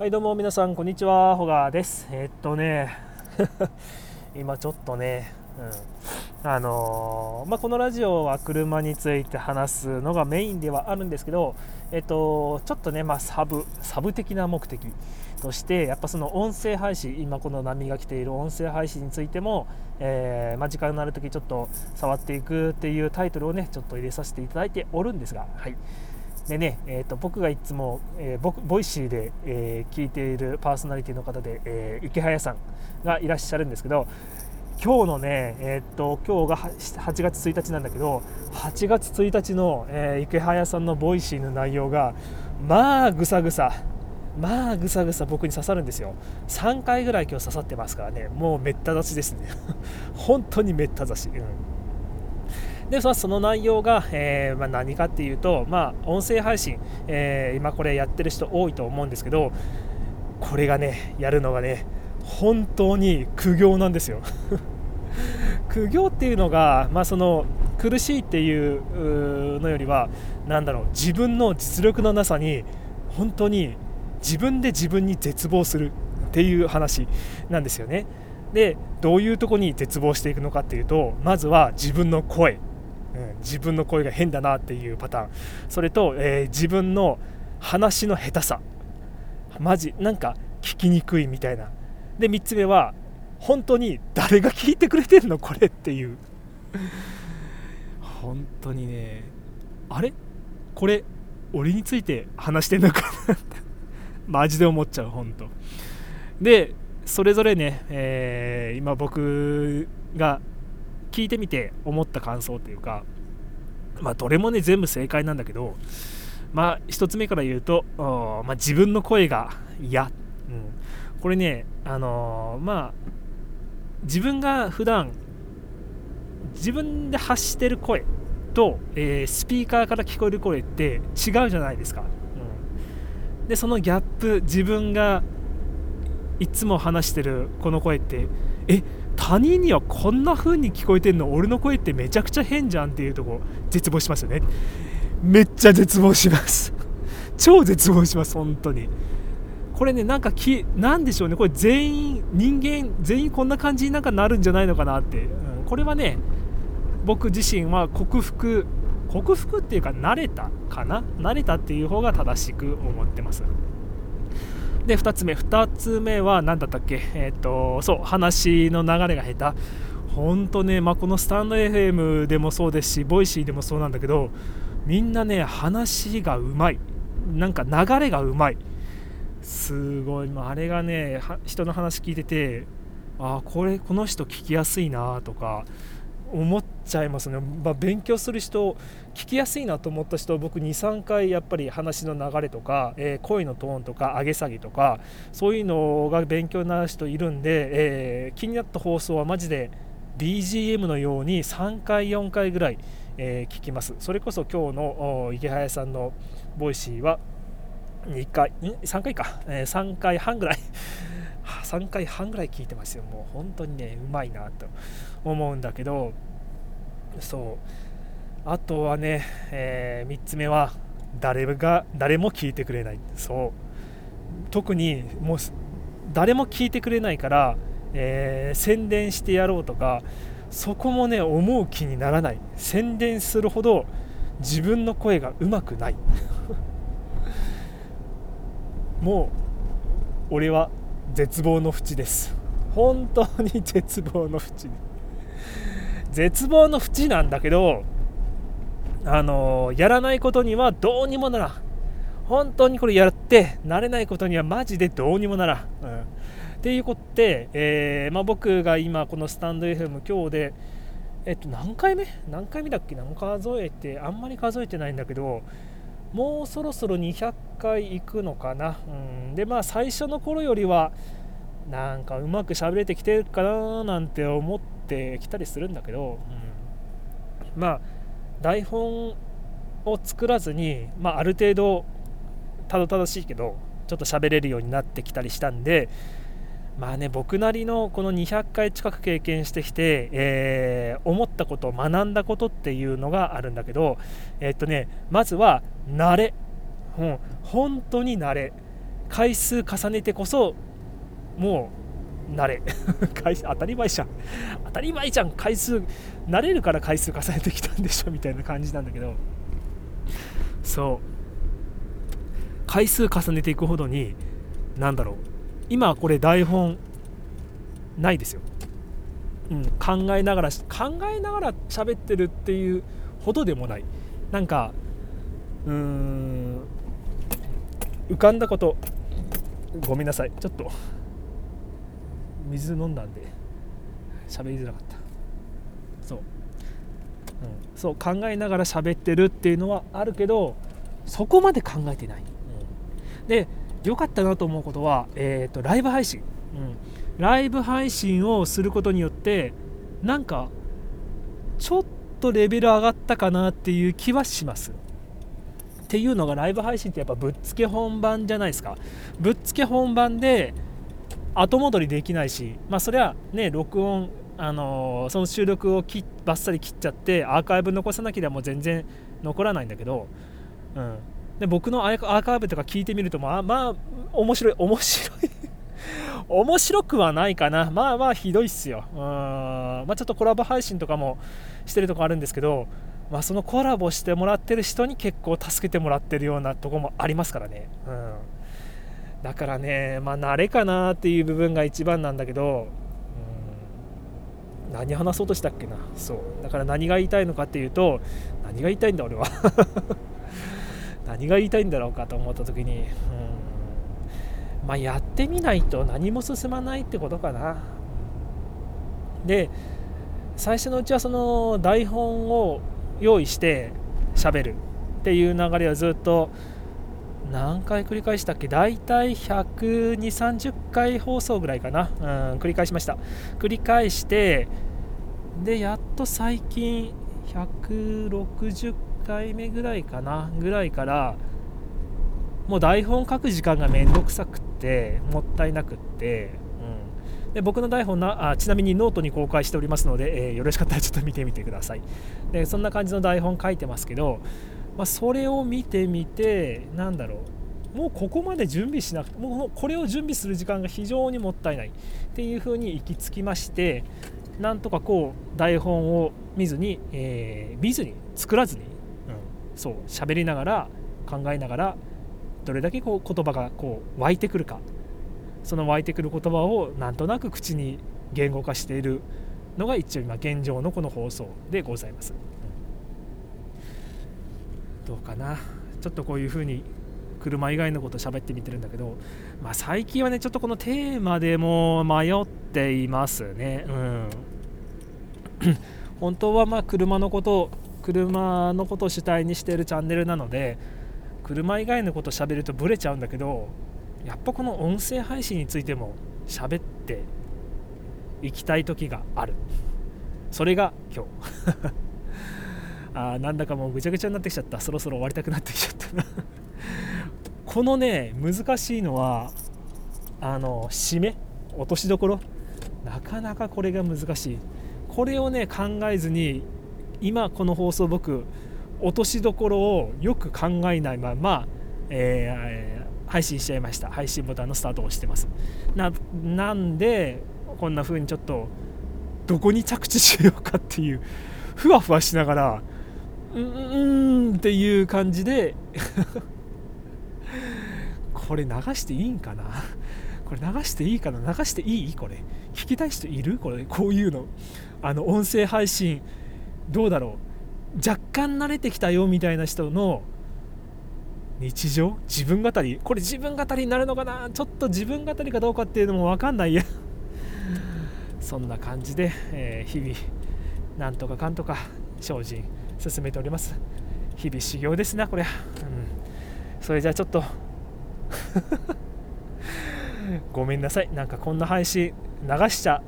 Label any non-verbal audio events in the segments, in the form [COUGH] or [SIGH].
はいどうも皆さんこんにちは。ホガです。えー、っとね。[LAUGHS] 今ちょっとね、うん、あのー、まあ、このラジオは車について話すのがメインではあるんですけどえっとちょっとねまあ、サブサブ的な目的としてやっぱその音声配信今この波が来ている音声配信についても、えー、まあ、時間のある時ちょっと触っていくっていうタイトルをねちょっと入れさせていただいておるんですがはい。でね、えーと、僕がいつも、えー、僕 Voicy で、えー、聞いているパーソナリティの方で、えー、イケハヤさんがいらっしゃるんですけど今日のね、えー、っと今日が8月1日なんだけど8月1日の、えー、イケハヤさんの Voicy の内容がまあぐさぐさまあぐさぐさ僕に刺さるんですよ。3回ぐらい今日刺さってますからねもうめった刺しですね。[LAUGHS] 本当にめった刺し、うん。でその内容が、えー、まあ、何かっていうと、まあ、音声配信、えー、今これやってる人多いと思うんですけどこれがねやるのがね本当に苦行なんですよ [LAUGHS] 苦行っていうのが、まあ、その苦しいっていうのよりは何だろう自分の実力のなさに本当に自分で自分に絶望するっていう話なんですよね。でどういうとこに絶望していくのかっていうとまずは自分の声うん、自分の声が変だなっていうパターン。それと、えー、自分の話の下手さ。マジなんか聞きにくいみたいな。で3つ目は本当に誰が聞いてくれてんのこれっていう。本当にねあれ？これ俺について話してんのかな？っ [LAUGHS] てマジで思っちゃう本当。でそれぞれね、えー、今僕が聞いてみて思った感想というか、まあ、どれもね全部正解なんだけど、まあ、1つ目から言うと、まあ、自分の声が嫌、うん、これね、あのー、まあ、自分が普段自分で発してる声と、えー、スピーカーから聞こえる声って違うじゃないですか。うん、でそのギャップ自分がいつも話してるこの声ってえっ他人にはこんな風に聞こえてんの俺の声ってめちゃくちゃ変じゃんっていうとこ絶望しますよね。めっちゃ絶望します。[LAUGHS] 超絶望します本当に。これねなんかきなんでしょうね。これ全員人間全員こんな感じになんかなるんじゃないのかなって、うん、これはね僕自身は克服克服っていうか慣れたかな？慣れたっていう方が正しく思ってます。で2つ目2つ目は何だったっけ？えっ、ー、とそう話の流れが下手。本当ね、まあ、このスタンド FM でもそうですしボイシーでもそうなんだけどみんなね話がうまい。なんか流れがうまい。すごい、まあ、あれがね人の話聞いててあこれこの人聞きやすいなとか思っちゃいますね、まあ、勉強する人聞きやすいなと思った人僕2、3回やっぱり話の流れとか、えー、声のトーンとか上げ下げとかそういうのが勉強になる人いるんで、えー、気になった放送はマジで BGM のように3回4回ぐらい、えー、聞きます。それこそ今日のイケハヤさんの Voicy は2回3回か、え、3回半ぐらい3回半ぐらい聞いてますよ。もう本当にねうまいなと思うんだけどそう。あとはね、えー、3つ目は誰が誰も聞いてくれない。そう。特にもう誰も聞いてくれないから、えー、宣伝してやろうとかそこもね思う気にならない。宣伝するほど自分の声がうまくない。もう俺は絶望の淵です。本当に絶望の淵絶望の淵なんだけどあのやらないことにはどうにもならん。本当にこれやって慣れないことにはマジでどうにもならん、うん、っていうことで、えー、まあ、僕が今このスタンド FM 今日でえっと何回目？何回目だっけ？何数えてあんまり数えてないんだけどもうそろそろ200回行くのかな、うん、でまあ最初の頃よりはなんかうまく喋れてきてるかななんて思ってきたりするんだけど、うん、まあ台本を作らずに、まあ、ある程度たどたどしいけどちょっと喋れるようになってきたりしたんでまあね僕なりのこの200回近く経験してきて、えー、思ったこと学んだことっていうのがあるんだけどえー、っとねまずは慣れ、うん、本当に慣れ。回数重ねてこそもう慣れ。[LAUGHS] 当たり前じゃん。当たり前じゃん。回数慣れるから回数重ねてきたんでしょみたいな感じなんだけど。そう。回数重ねていくほどに何だろう。今これ台本ないですよ、うん、考えながら考えながら喋ってるっていうほどでもない。なんかうーん浮かんだことごめんなさい。ちょっと水飲んだんで喋りづらかった。そう、うん、そう考えながら喋ってるっていうのはあるけどそこまで考えてない、うん、で良かったなと思うことは、えーと、ライブ配信、うん、ライブ配信をすることによってなんかちょっとレベル上がったかなっていう気はします。っていうのがライブ配信ってやっぱぶっつけ本番じゃないですか。ぶっつけ本番で後戻りできないしまあそれはね録音あのー、その収録をきバッサリ切っちゃってアーカイブ残さなければもう全然残らないんだけど、うん、で僕のアーカイブとか聞いてみるとまあまあ面白い面白い面白くはないかな。まあまあひどいっすよ。うん。まあちょっとコラボ配信とかもしてるとこあるんですけどまあ、そのコラボしてもらってる人に結構助けてもらってるようなとこもありますからね、うん、だからねまあ慣れかなっていう部分が一番なんだけど、うん、何話そうとしたっけな。そう。だから何が言いたいのかっていうと何が言いたいんだ俺は。何が言いたいんだろうかと思った時に、うん、まあやってみないと何も進まないってことかな。で最初のうちはその台本を用意して喋るっていう流れはずっと何回繰り返したっけ？大体12030回放送ぐらいかな、うん、繰り返しました。繰り返してでやっと最近160回目ぐらいかなぐらいからもう台本書く時間がめんどくさくってもったいなくってうん。で僕の台本なあちなみにノートに公開しておりますので、えー、よろしかったらちょっと見てみてください。でそんな感じの台本書いてますけど、まあ、それを見てみてなんだろう。もうここまで準備しなくてもうこれを準備する時間が非常にもったいない。っていうふうに行き着きましてなんとかこう台本を見ずに、えー、見ずに作らずに、そう喋りながら考えながらどれだけこう言葉がこう湧いてくるか。その湧いてくる言葉をなんとなく口に言語化しているのが一応今現状のこの放送でございます、どうかな。ちょっとこういうふうに車以外のこと喋ってみてるんだけど、まあ、最近はねちょっとこのテーマでも迷っていますね。うん。[COUGHS] 本当はまあ車のこと車のことを主体にしているチャンネルなので車以外のことを喋るとブレちゃうんだけどやっぱこの音声配信についても喋っていきたい時がある。それが今日。[LAUGHS] あなんだかもうぐちゃぐちゃになってきちゃった。そろそろ終わりたくなってきちゃったな。[LAUGHS] このね難しいのはあの締め？落としどころ？なかなかこれが難しい。これをね考えずに今この放送僕落としどころをよく考えないまま、えー、配信しちゃいました。配信ボタンのスタートを押してます。ななんでこんな風にちょっとどこに着地しようかっていうふわふわしながらうーんっていう感じで [LAUGHS] これ流していいんかな？これ流していいかな？流していい？これ。聞きたい人いる？これ。こういうの。あの音声配信どうだろう。若干慣れてきたよみたいな人の日常？自分語り？これ自分語りになるのかな？ちょっと自分語りかどうかっていうのも分かんないや。そんな感じで、えー、日々なんとかかんとか精進進めております。日々修行ですなこれ、うん、それじゃあちょっと。[LAUGHS] ごめんなさい。なんかこんな配信流しちゃ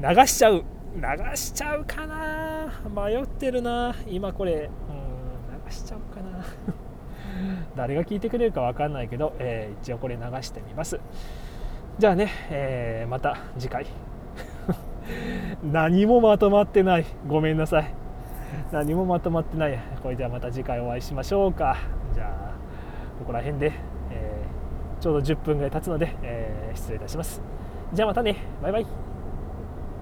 流しちゃう。流しちゃうかな。迷ってるな。今これ、うん、流しちゃおうかな。[LAUGHS] 誰が聞いてくれるか分かんないけど、えー、一応これ流してみます。じゃあね、えー、また次回。[LAUGHS] 何もまとまってない。ごめんなさい。何もまとまってない。これじゃあまた次回お会いしましょうか。じゃあここら辺で、えー、ちょうど10分ぐらい経つので、えー失礼いたします。じゃあまたね。バイバイ。